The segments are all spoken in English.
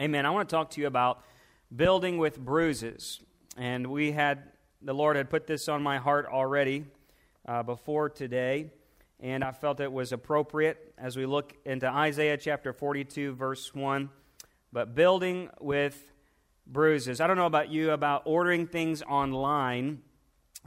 Amen. I want to talk to you about building with bruises. And we had, the Lord had put this on my heart already uh, before today. And I felt it was appropriate as we look into Isaiah chapter 42, verse 1. But building with bruises. I don't know about you about ordering things online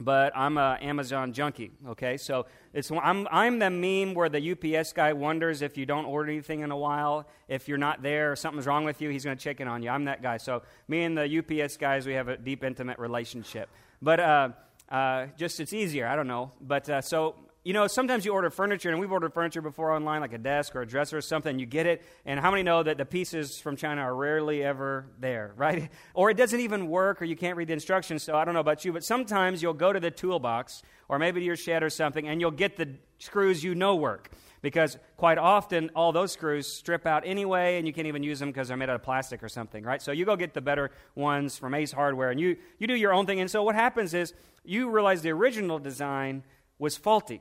but I'm an Amazon junkie. Okay, so it's I'm I'm the meme where the UPS guy wonders if you don't order anything in a while, if you're not there or something's wrong with you, he's going to check in on you. I'm that guy. So me and the UPS guys, we have a deep, intimate relationship. But uh, uh, just it's easier. I don't know. But uh, so you know, sometimes you order furniture, and we've ordered furniture before online, like a desk or a dresser or something. You get it, and how many know that the pieces from China are rarely ever there, right? Or it doesn't even work, or you can't read the instructions. So I don't know about you, but sometimes you'll go to the toolbox, or maybe to your shed or something, and you'll get the screws you know work. Because quite often, all those screws strip out anyway, and you can't even use them because they're made out of plastic or something, right? So you go get the better ones from Ace Hardware, and you, you do your own thing. And so what happens is you realize the original design was faulty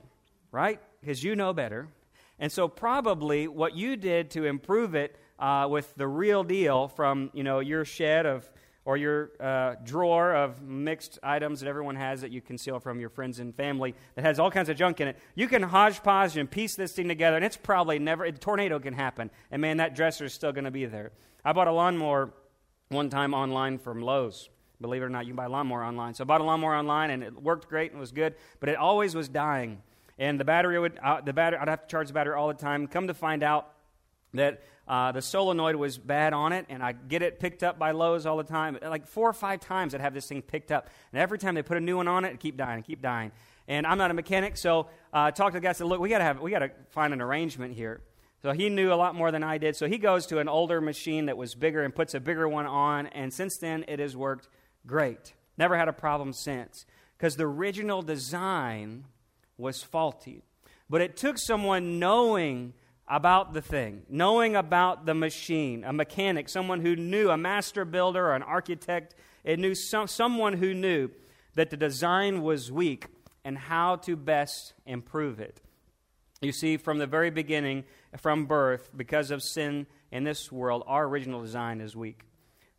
right? Because you know better. And so probably what you did to improve it uh, with the real deal from you know your shed of or your uh, drawer of mixed items that everyone has that you conceal from your friends and family that has all kinds of junk in it. You can hodgepodge and piece this thing together, and it's probably never, a tornado can happen. And man, that dresser is still going to be there. I bought a lawnmower one time online from Lowe's. Believe it or not, you can buy a lawnmower online. So I bought a lawnmower online, and it worked great and was good, but it always was dying and the battery would uh, the battery I'd have to charge the battery all the time. Come to find out that uh, the solenoid was bad on it, and I get it picked up by Lowe's all the time. Like four or five times, I'd have this thing picked up, and every time they put a new one on it, it keep dying, keep dying. And I'm not a mechanic, so I uh, talked to the guy. Said, "Look, we gotta have, we gotta find an arrangement here." So he knew a lot more than I did. So he goes to an older machine that was bigger and puts a bigger one on, and since then it has worked great. Never had a problem since because the original design was faulty. But it took someone knowing about the thing, knowing about the machine, a mechanic, someone who knew, a master builder or an architect. It knew some, someone who knew that the design was weak and how to best improve it. You see, from the very beginning, from birth, because of sin in this world, our original design is weak.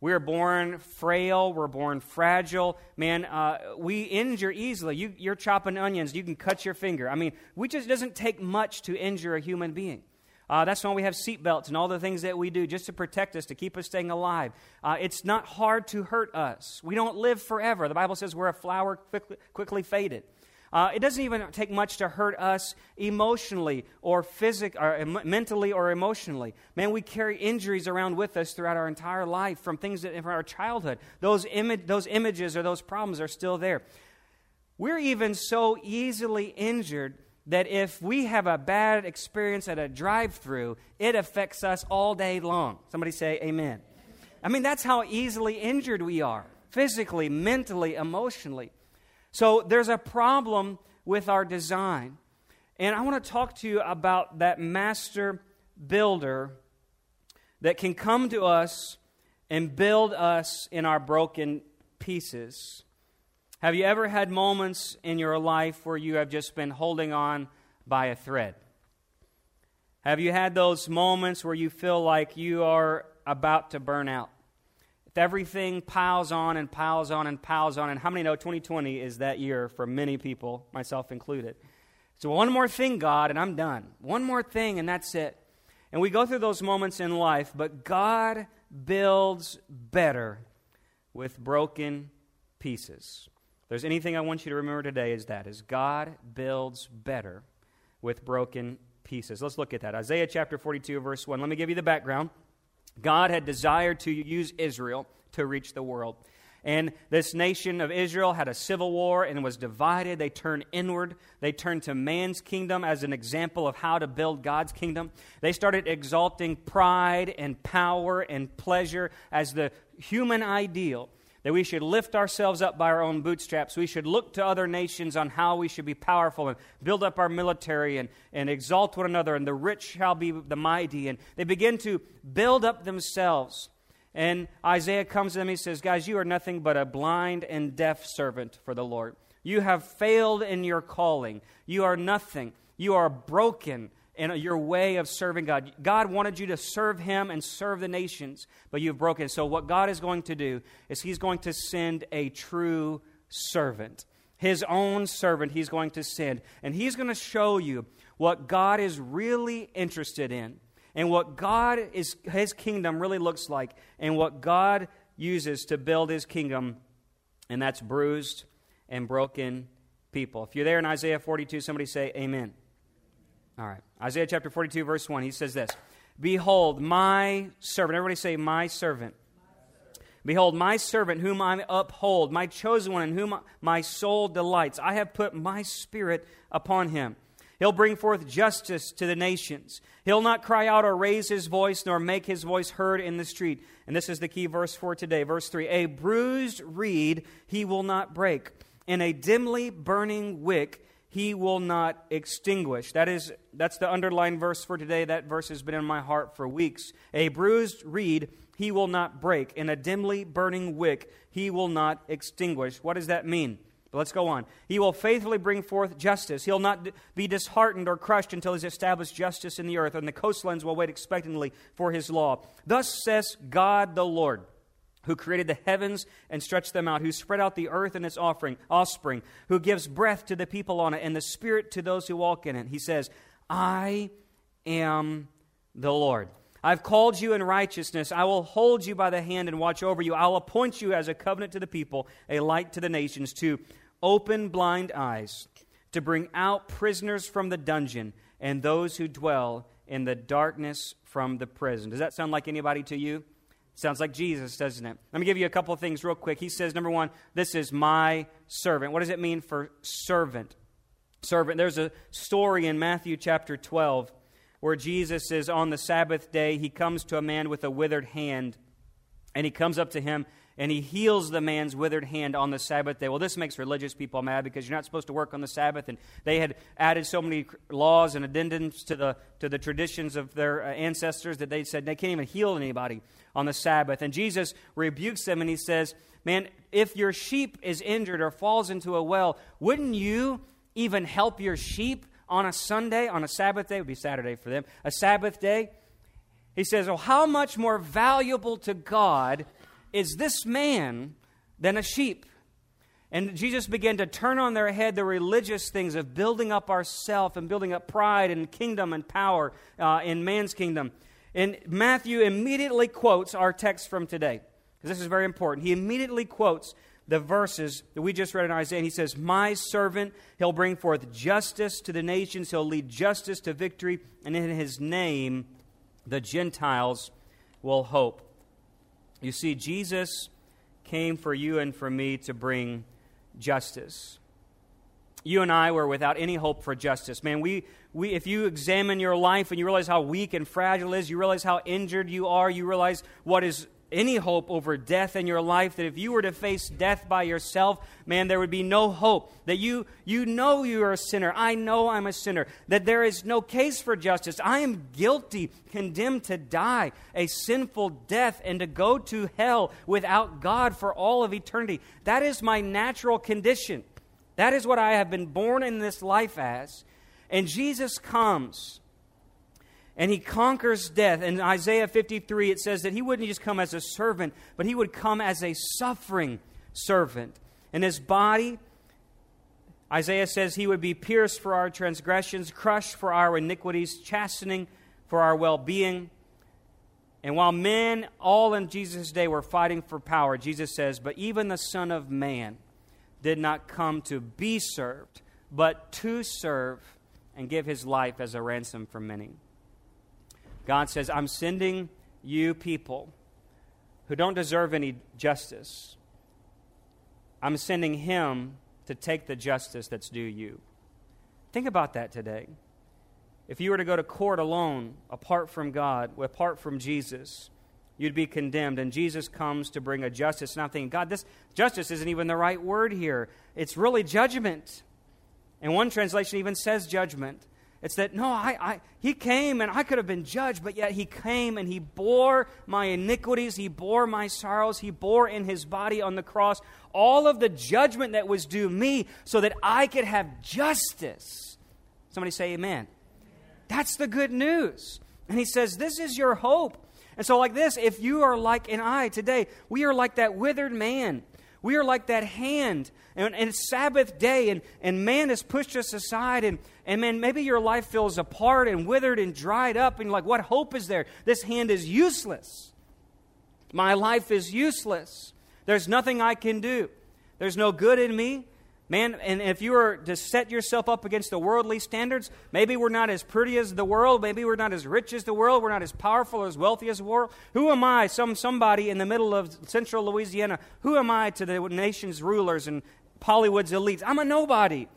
We are born frail. We're born fragile. Man, uh, we injure easily. You, you're chopping onions. You can cut your finger. I mean, we just doesn't take much to injure a human being. Uh, that's why we have seatbelts and all the things that we do just to protect us, to keep us staying alive. Uh, it's not hard to hurt us. We don't live forever. The Bible says we're a flower quickly, quickly faded. Uh, it doesn't even take much to hurt us emotionally or physically or mentally or emotionally. Man, we carry injuries around with us throughout our entire life from things that from our childhood. Those, Im- those images or those problems are still there. We're even so easily injured that if we have a bad experience at a drive through, it affects us all day long. Somebody say amen. I mean, that's how easily injured we are physically, mentally, emotionally. So there's a problem with our design. And I want to talk to you about that master builder that can come to us and build us in our broken pieces. Have you ever had moments in your life where you have just been holding on by a thread? Have you had those moments where you feel like you are about to burn out? Everything piles on and piles on and piles on, and how many know 2020 is that year for many people, myself included? So, one more thing, God, and I'm done. One more thing, and that's it. And we go through those moments in life, but God builds better with broken pieces. If there's anything I want you to remember today is that is God builds better with broken pieces. Let's look at that. Isaiah chapter 42 verse 1. Let me give you the background. God had desired to use Israel to reach the world. And this nation of Israel had a civil war and was divided. They turned inward. They turned to man's kingdom as an example of how to build God's kingdom. They started exalting pride and power and pleasure as the human ideal that we should lift ourselves up by our own bootstraps. We should look to other nations on how we should be powerful and build up our military and, and exalt one another, and the rich shall be the mighty. And they begin to build up themselves. And Isaiah comes to them, he says, Guys, you are nothing but a blind and deaf servant for the Lord. You have failed in your calling. You are nothing. You are broken in your way of serving God. God wanted you to serve Him and serve the nations, but you've broken. So, what God is going to do is He's going to send a true servant. His own servant, He's going to send. And He's going to show you what God is really interested in and what God is, His kingdom really looks like and what God uses to build His kingdom. And that's bruised and broken people. If you're there in Isaiah 42, somebody say, Amen. All right. Isaiah chapter 42, verse 1, he says this Behold, my servant. Everybody say, My servant. Behold, my servant whom I uphold, my chosen one in whom my soul delights. I have put my spirit upon him. He'll bring forth justice to the nations. He'll not cry out or raise his voice, nor make his voice heard in the street. And this is the key verse for today. Verse 3 A bruised reed he will not break, and a dimly burning wick he will not extinguish. That is, that's the underlying verse for today. That verse has been in my heart for weeks. A bruised reed he will not break, and a dimly burning wick he will not extinguish. What does that mean? But let's go on. He will faithfully bring forth justice. He'll not be disheartened or crushed until he's established justice in the earth, and the coastlands will wait expectantly for his law. Thus says God the Lord who created the heavens and stretched them out, who spread out the earth and its offering, offspring, who gives breath to the people on it and the spirit to those who walk in it. He says, I am the Lord. I've called you in righteousness. I will hold you by the hand and watch over you. I'll appoint you as a covenant to the people, a light to the nations, to open blind eyes, to bring out prisoners from the dungeon and those who dwell in the darkness from the prison. Does that sound like anybody to you? Sounds like Jesus, doesn't it? Let me give you a couple of things real quick. He says, number one, this is my servant. What does it mean for servant? Servant. There's a story in Matthew chapter 12 where Jesus is on the Sabbath day. He comes to a man with a withered hand, and he comes up to him and he heals the man's withered hand on the Sabbath day. Well, this makes religious people mad because you're not supposed to work on the Sabbath, and they had added so many laws and addendums to the, to the traditions of their uh, ancestors that they said they can't even heal anybody on the Sabbath. And Jesus rebukes them and he says, Man, if your sheep is injured or falls into a well, wouldn't you even help your sheep on a Sunday, on a Sabbath day? It would be Saturday for them, a Sabbath day. He says, Well, how much more valuable to God is this man than a sheep? And Jesus began to turn on their head the religious things of building up ourself and building up pride and kingdom and power uh, in man's kingdom. And Matthew immediately quotes our text from today, because this is very important. He immediately quotes the verses that we just read in Isaiah. And he says, My servant, he'll bring forth justice to the nations, he'll lead justice to victory, and in his name the Gentiles will hope. You see, Jesus came for you and for me to bring justice. You and I were without any hope for justice. Man, we, we, if you examine your life and you realize how weak and fragile is, you realize how injured you are, you realize what is any hope over death in your life, that if you were to face death by yourself, man, there would be no hope. That you, you know you are a sinner. I know I'm a sinner. That there is no case for justice. I am guilty, condemned to die a sinful death and to go to hell without God for all of eternity. That is my natural condition. That is what I have been born in this life as. And Jesus comes and he conquers death. In Isaiah 53, it says that he wouldn't just come as a servant, but he would come as a suffering servant. And his body, Isaiah says he would be pierced for our transgressions, crushed for our iniquities, chastening for our well being. And while men all in Jesus' day were fighting for power, Jesus says, But even the Son of Man did not come to be served, but to serve and give his life as a ransom for many. God says, I'm sending you people who don't deserve any justice. I'm sending him to take the justice that's due you. Think about that today. If you were to go to court alone, apart from God, apart from Jesus, you'd be condemned. And Jesus comes to bring a justice. And I'm thinking, God, this justice isn't even the right word here. It's really judgment. And one translation even says judgment. It's that, no, I, I, he came and I could have been judged, but yet he came and he bore my iniquities, he bore my sorrows, he bore in his body on the cross all of the judgment that was due me so that I could have justice. Somebody say amen. That's the good news. And he says, This is your hope. And so, like this, if you are like an I today, we are like that withered man. We are like that hand. And, and it's Sabbath day, and, and man has pushed us aside. And, and man, maybe your life feels apart and withered and dried up. And like, what hope is there? This hand is useless. My life is useless. There's nothing I can do. There's no good in me. Man, and if you were to set yourself up against the worldly standards, maybe we're not as pretty as the world, maybe we're not as rich as the world, we're not as powerful or as wealthy as the world. Who am I, some somebody in the middle of central Louisiana, who am I to the nation's rulers and Hollywood's elites? I'm a nobody.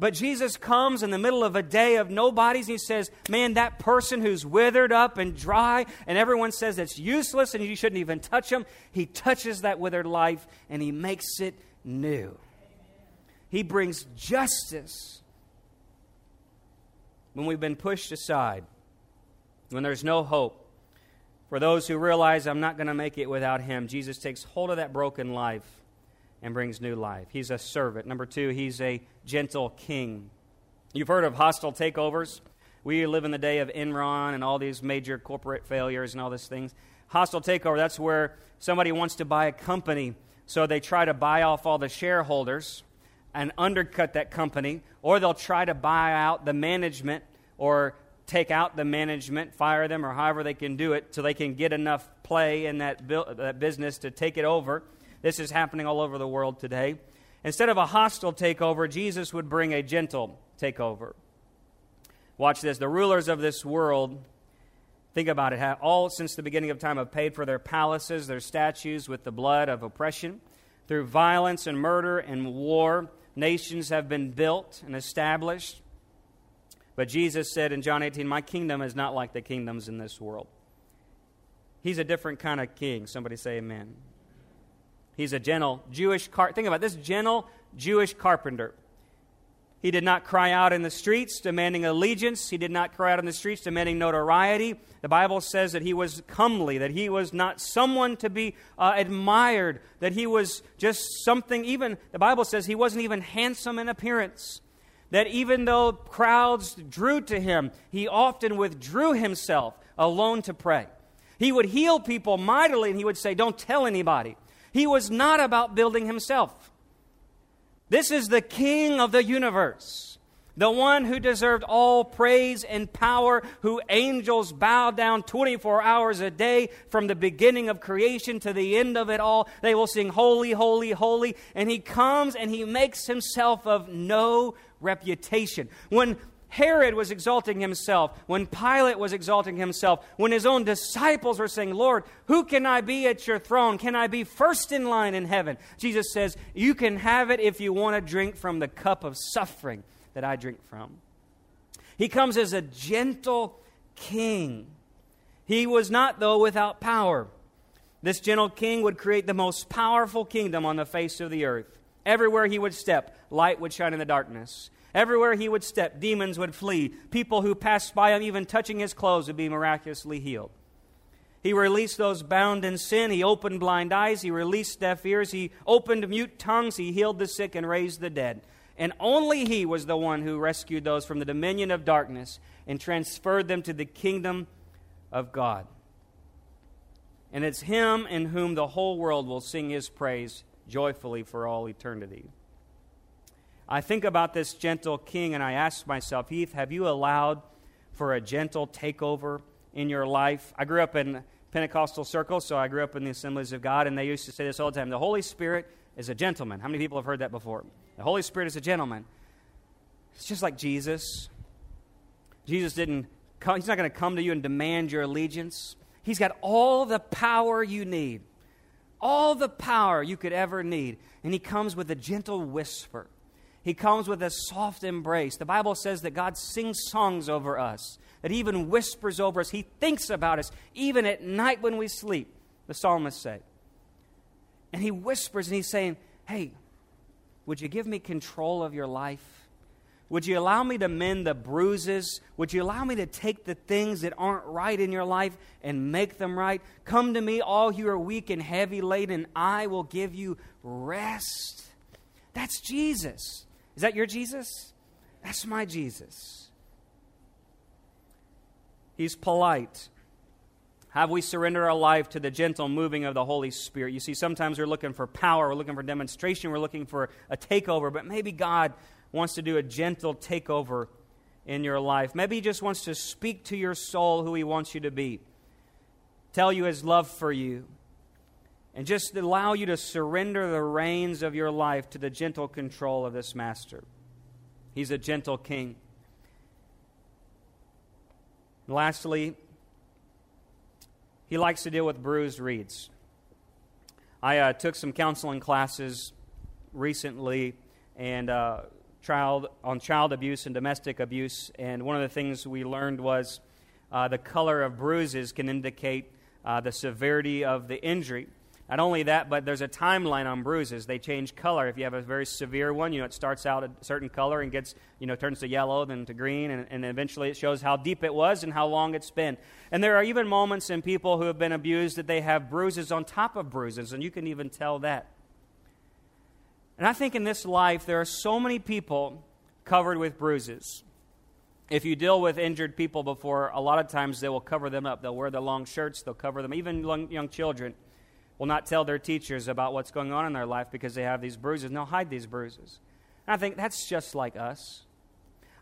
But Jesus comes in the middle of a day of nobodies and he says, Man, that person who's withered up and dry, and everyone says it's useless and you shouldn't even touch him, he touches that withered life and he makes it new. He brings justice when we've been pushed aside, when there's no hope. For those who realize I'm not going to make it without Him, Jesus takes hold of that broken life and brings new life. He's a servant. Number two, He's a gentle king. You've heard of hostile takeovers. We live in the day of Enron and all these major corporate failures and all these things. Hostile takeover, that's where somebody wants to buy a company, so they try to buy off all the shareholders and undercut that company, or they'll try to buy out the management or take out the management, fire them, or however they can do it so they can get enough play in that, that business to take it over. This is happening all over the world today. Instead of a hostile takeover, Jesus would bring a gentle takeover. Watch this. The rulers of this world, think about it, have all since the beginning of time have paid for their palaces, their statues with the blood of oppression. Through violence and murder and war, nations have been built and established. But Jesus said in John 18, My kingdom is not like the kingdoms in this world. He's a different kind of king. Somebody say amen. He's a gentle Jewish car. Think about this gentle Jewish carpenter. He did not cry out in the streets demanding allegiance. He did not cry out in the streets demanding notoriety. The Bible says that he was comely, that he was not someone to be uh, admired, that he was just something, even, the Bible says he wasn't even handsome in appearance. That even though crowds drew to him, he often withdrew himself alone to pray. He would heal people mightily and he would say, Don't tell anybody. He was not about building himself. This is the King of the universe, the one who deserved all praise and power, who angels bow down 24 hours a day from the beginning of creation to the end of it all. They will sing, Holy, Holy, Holy. And he comes and he makes himself of no reputation. When Herod was exalting himself, when Pilate was exalting himself, when his own disciples were saying, Lord, who can I be at your throne? Can I be first in line in heaven? Jesus says, You can have it if you want to drink from the cup of suffering that I drink from. He comes as a gentle king. He was not, though, without power. This gentle king would create the most powerful kingdom on the face of the earth. Everywhere he would step, light would shine in the darkness. Everywhere he would step, demons would flee. People who passed by him, even touching his clothes, would be miraculously healed. He released those bound in sin. He opened blind eyes. He released deaf ears. He opened mute tongues. He healed the sick and raised the dead. And only he was the one who rescued those from the dominion of darkness and transferred them to the kingdom of God. And it's him in whom the whole world will sing his praise joyfully for all eternity. I think about this gentle king and I ask myself, Heath, have you allowed for a gentle takeover in your life? I grew up in Pentecostal circles, so I grew up in the assemblies of God, and they used to say this all the time the Holy Spirit is a gentleman. How many people have heard that before? The Holy Spirit is a gentleman. It's just like Jesus. Jesus didn't come, he's not going to come to you and demand your allegiance. He's got all the power you need, all the power you could ever need. And he comes with a gentle whisper. He comes with a soft embrace. The Bible says that God sings songs over us, that He even whispers over us. He thinks about us, even at night when we sleep, the psalmist said. And He whispers and He's saying, Hey, would you give me control of your life? Would you allow me to mend the bruises? Would you allow me to take the things that aren't right in your life and make them right? Come to me, all you are weak and heavy laden, I will give you rest. That's Jesus. Is that your Jesus? That's my Jesus. He's polite. Have we surrendered our life to the gentle moving of the Holy Spirit? You see, sometimes we're looking for power, we're looking for demonstration, we're looking for a takeover, but maybe God wants to do a gentle takeover in your life. Maybe He just wants to speak to your soul who He wants you to be, tell you His love for you, and just allow you to surrender the reins of your life to the gentle control of this Master. He's a gentle King. And lastly, he likes to deal with bruised reeds. I uh, took some counseling classes recently and uh, child on child abuse and domestic abuse, and one of the things we learned was uh, the color of bruises can indicate uh, the severity of the injury. Not only that, but there's a timeline on bruises. They change color. If you have a very severe one, you know, it starts out a certain color and gets, you know, turns to yellow, then to green, and, and eventually it shows how deep it was and how long it's been. And there are even moments in people who have been abused that they have bruises on top of bruises, and you can even tell that. And I think in this life, there are so many people covered with bruises. If you deal with injured people before, a lot of times they will cover them up. They'll wear the long shirts, they'll cover them, even young children will not tell their teachers about what's going on in their life because they have these bruises, they'll hide these bruises. And I think that's just like us.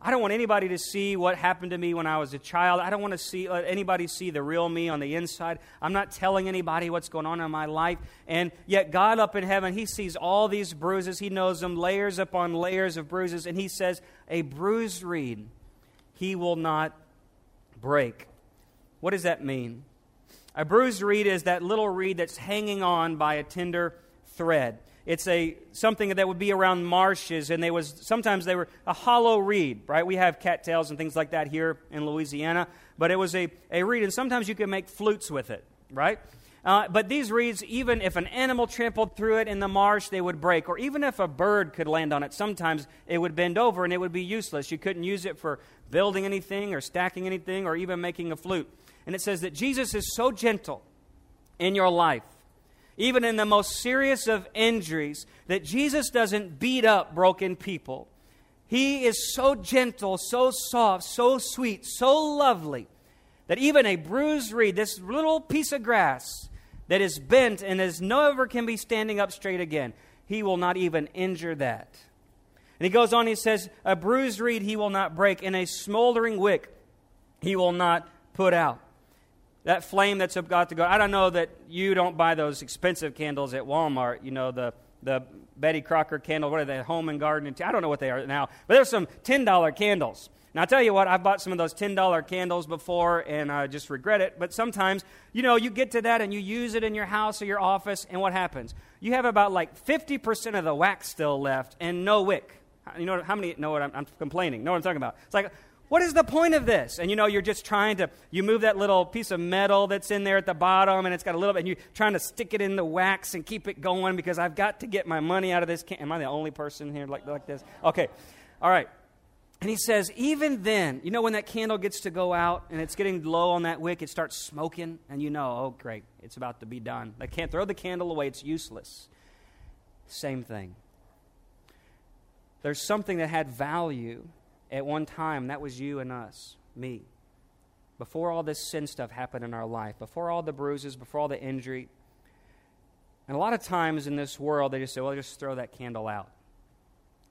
I don't want anybody to see what happened to me when I was a child. I don't want to see let anybody see the real me on the inside. I'm not telling anybody what's going on in my life. And yet God up in heaven, he sees all these bruises. He knows them layers upon layers of bruises and he says, "A bruised reed he will not break." What does that mean? A bruised reed is that little reed that's hanging on by a tender thread. It's a something that would be around marshes, and they was sometimes they were a hollow reed, right? We have cattails and things like that here in Louisiana, but it was a, a reed, and sometimes you can make flutes with it, right? Uh, but these reeds, even if an animal trampled through it in the marsh, they would break. Or even if a bird could land on it, sometimes it would bend over and it would be useless. You couldn't use it for building anything or stacking anything or even making a flute. And it says that Jesus is so gentle in your life, even in the most serious of injuries, that Jesus doesn't beat up broken people. He is so gentle, so soft, so sweet, so lovely that even a bruised reed, this little piece of grass that is bent and is never can be standing up straight again, he will not even injure that. And he goes on, he says, A bruised reed he will not break, and a smoldering wick he will not put out that flame that's got to go. I don't know that you don't buy those expensive candles at Walmart, you know, the, the Betty Crocker candle, what are they, home and garden? I don't know what they are now, but there's some $10 candles. Now, I'll tell you what, I've bought some of those $10 candles before and I just regret it. But sometimes, you know, you get to that and you use it in your house or your office, and what happens? You have about like 50% of the wax still left and no wick. You know how many know what I'm, I'm complaining? Know what I'm talking about? It's like, what is the point of this? And you know, you're just trying to, you move that little piece of metal that's in there at the bottom and it's got a little bit, and you're trying to stick it in the wax and keep it going because I've got to get my money out of this. Can- Am I the only person here like, like this? Okay. All right. And he says, even then, you know, when that candle gets to go out and it's getting low on that wick, it starts smoking, and you know, oh, great, it's about to be done. I can't throw the candle away, it's useless. Same thing. There's something that had value at one time, that was you and us, me. Before all this sin stuff happened in our life, before all the bruises, before all the injury. And a lot of times in this world, they just say, well, just throw that candle out.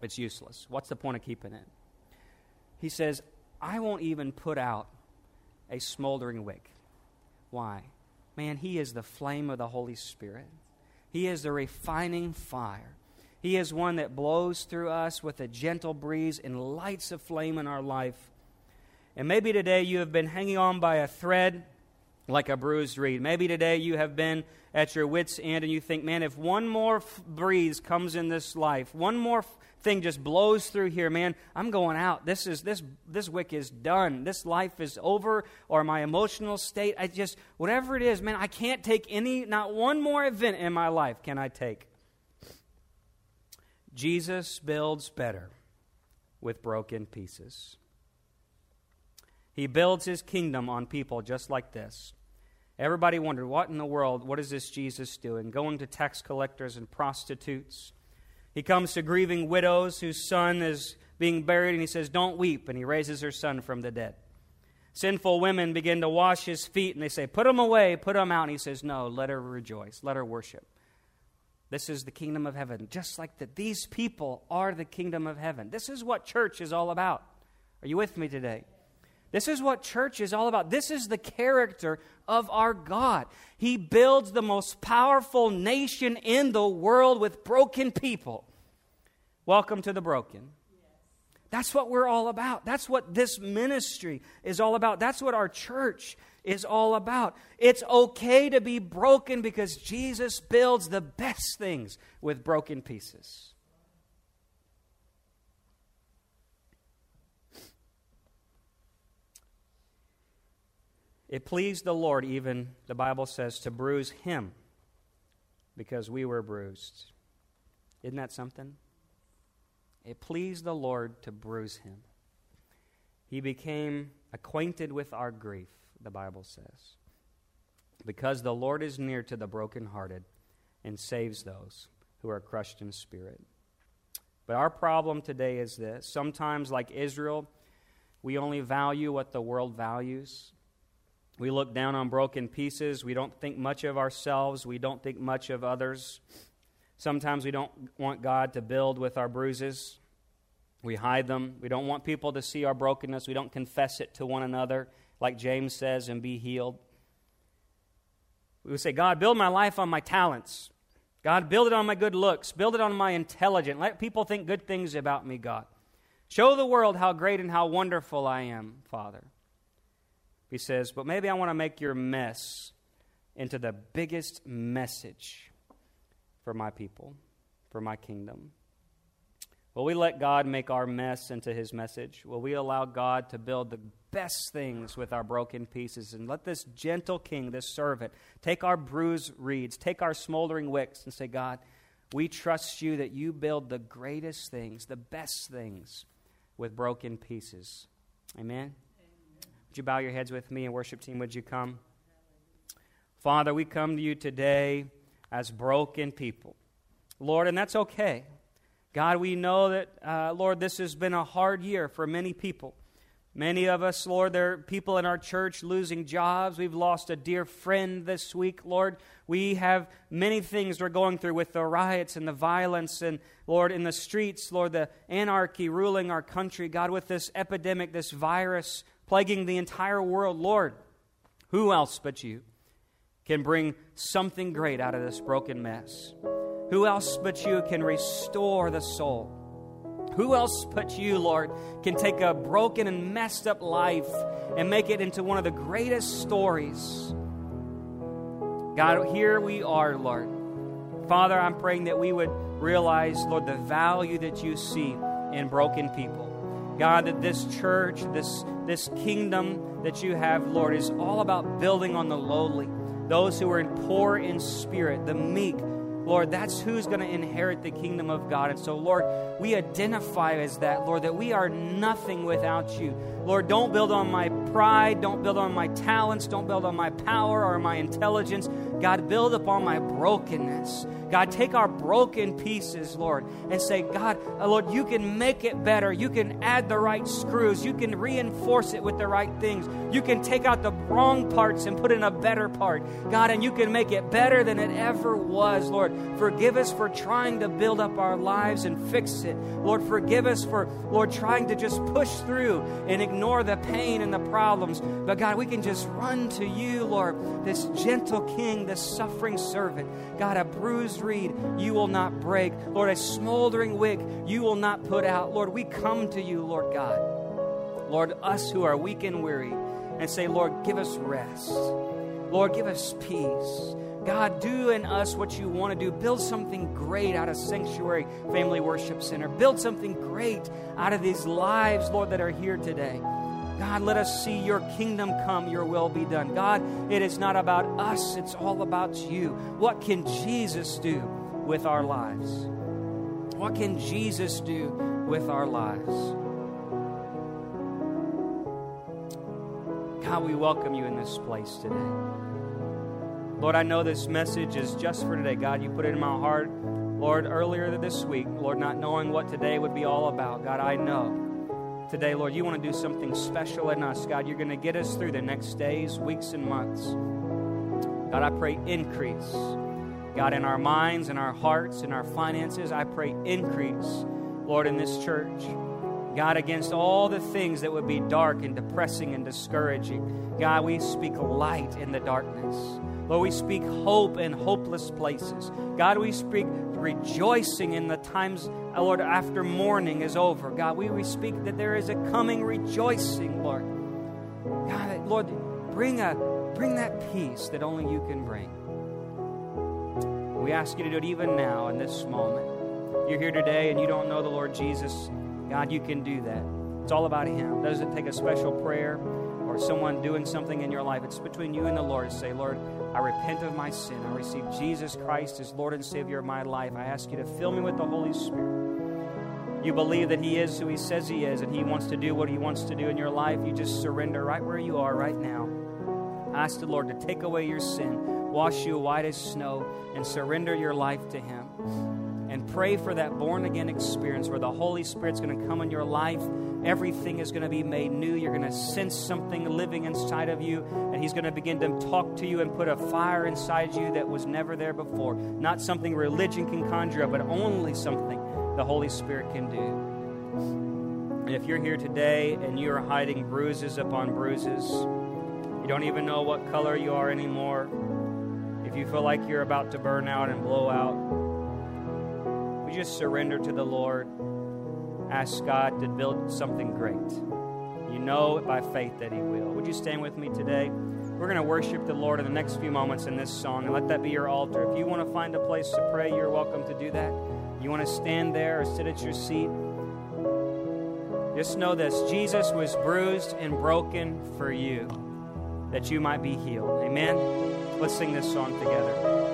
It's useless. What's the point of keeping it? He says, I won't even put out a smoldering wick. Why? Man, He is the flame of the Holy Spirit, He is the refining fire. He is one that blows through us with a gentle breeze and lights a flame in our life. And maybe today you have been hanging on by a thread like a bruised reed. Maybe today you have been at your wits' end and you think, man, if one more f- breeze comes in this life, one more f- thing just blows through here, man, I'm going out. This is this this wick is done. This life is over, or my emotional state. I just whatever it is, man, I can't take any, not one more event in my life can I take. Jesus builds better with broken pieces. He builds his kingdom on people just like this. Everybody wondered, what in the world, what is this Jesus doing? Going to tax collectors and prostitutes. He comes to grieving widows whose son is being buried, and he says, Don't weep. And he raises her son from the dead. sinful women begin to wash his feet and they say, Put them away, put them out. And he says, No, let her rejoice, let her worship. This is the kingdom of heaven. Just like that, these people are the kingdom of heaven. This is what church is all about. Are you with me today? This is what church is all about. This is the character of our God. He builds the most powerful nation in the world with broken people. Welcome to the broken. That's what we're all about. That's what this ministry is all about. That's what our church is all about. It's okay to be broken because Jesus builds the best things with broken pieces. It pleased the Lord, even, the Bible says, to bruise him because we were bruised. Isn't that something? It pleased the Lord to bruise him. He became acquainted with our grief, the Bible says. Because the Lord is near to the brokenhearted and saves those who are crushed in spirit. But our problem today is this sometimes, like Israel, we only value what the world values. We look down on broken pieces. We don't think much of ourselves. We don't think much of others. Sometimes we don't want God to build with our bruises. We hide them. We don't want people to see our brokenness. We don't confess it to one another, like James says, and be healed. We would say, God, build my life on my talents. God, build it on my good looks. Build it on my intelligence. Let people think good things about me, God. Show the world how great and how wonderful I am, Father. He says, But maybe I want to make your mess into the biggest message for my people, for my kingdom. Will we let God make our mess into his message? Will we allow God to build the best things with our broken pieces? And let this gentle king, this servant, take our bruised reeds, take our smoldering wicks, and say, God, we trust you that you build the greatest things, the best things with broken pieces. Amen. Would you bow your heads with me and worship team, would you come? Father, we come to you today as broken people. Lord, and that's okay. God, we know that, uh, Lord, this has been a hard year for many people. Many of us, Lord, there are people in our church losing jobs. We've lost a dear friend this week, Lord. We have many things we're going through with the riots and the violence, and, Lord, in the streets, Lord, the anarchy ruling our country. God, with this epidemic, this virus plaguing the entire world, Lord, who else but you can bring something great out of this broken mess? Who else but you can restore the soul? Who else but you, Lord, can take a broken and messed up life and make it into one of the greatest stories? God, here we are, Lord. Father, I'm praying that we would realize, Lord, the value that you see in broken people. God, that this church, this, this kingdom that you have, Lord, is all about building on the lowly, those who are poor in spirit, the meek, Lord, that's who's going to inherit the kingdom of God. And so, Lord, we identify as that, Lord, that we are nothing without you. Lord, don't build on my pride, don't build on my talents, don't build on my power or my intelligence. God, build upon my brokenness. God, take our broken pieces, Lord, and say, God, uh, Lord, you can make it better. You can add the right screws. You can reinforce it with the right things. You can take out the wrong parts and put in a better part. God, and you can make it better than it ever was, Lord. Forgive us for trying to build up our lives and fix it. Lord, forgive us for, Lord, trying to just push through and ignore the pain and the problems. But God, we can just run to you, Lord, this gentle King, this suffering servant. God, a bruised reed you will not break. Lord, a smoldering wick you will not put out. Lord, we come to you, Lord God. Lord, us who are weak and weary, and say, Lord, give us rest. Lord, give us peace. God, do in us what you want to do. Build something great out of Sanctuary Family Worship Center. Build something great out of these lives, Lord, that are here today. God, let us see your kingdom come, your will be done. God, it is not about us, it's all about you. What can Jesus do with our lives? What can Jesus do with our lives? God, we welcome you in this place today. Lord, I know this message is just for today. God, you put it in my heart, Lord, earlier this week, Lord, not knowing what today would be all about. God, I know today, Lord, you want to do something special in us. God, you're going to get us through the next days, weeks, and months. God, I pray increase. God, in our minds, in our hearts, in our finances, I pray increase, Lord, in this church. God, against all the things that would be dark and depressing and discouraging. God, we speak light in the darkness. Lord, we speak hope in hopeless places. God, we speak rejoicing in the times, Lord, after mourning is over. God, we, we speak that there is a coming rejoicing, Lord. God, Lord, bring, a, bring that peace that only you can bring. We ask you to do it even now in this moment. You're here today and you don't know the Lord Jesus. God, you can do that. It's all about Him. It doesn't take a special prayer or someone doing something in your life. It's between you and the Lord. to Say, Lord, I repent of my sin. I receive Jesus Christ as Lord and Savior of my life. I ask you to fill me with the Holy Spirit. You believe that He is who He says He is, and He wants to do what He wants to do in your life. You just surrender right where you are right now. Ask the Lord to take away your sin, wash you white as snow, and surrender your life to Him. And pray for that born again experience where the Holy Spirit's going to come in your life Everything is going to be made new. You're going to sense something living inside of you, and He's going to begin to talk to you and put a fire inside you that was never there before. Not something religion can conjure up, but only something the Holy Spirit can do. And if you're here today and you are hiding bruises upon bruises, you don't even know what color you are anymore, if you feel like you're about to burn out and blow out, we just surrender to the Lord ask God to build something great. You know by faith that He will. Would you stand with me today? We're going to worship the Lord in the next few moments in this song, and let that be your altar. If you want to find a place to pray, you're welcome to do that. You want to stand there or sit at your seat? Just know this Jesus was bruised and broken for you, that you might be healed. Amen? Let's sing this song together.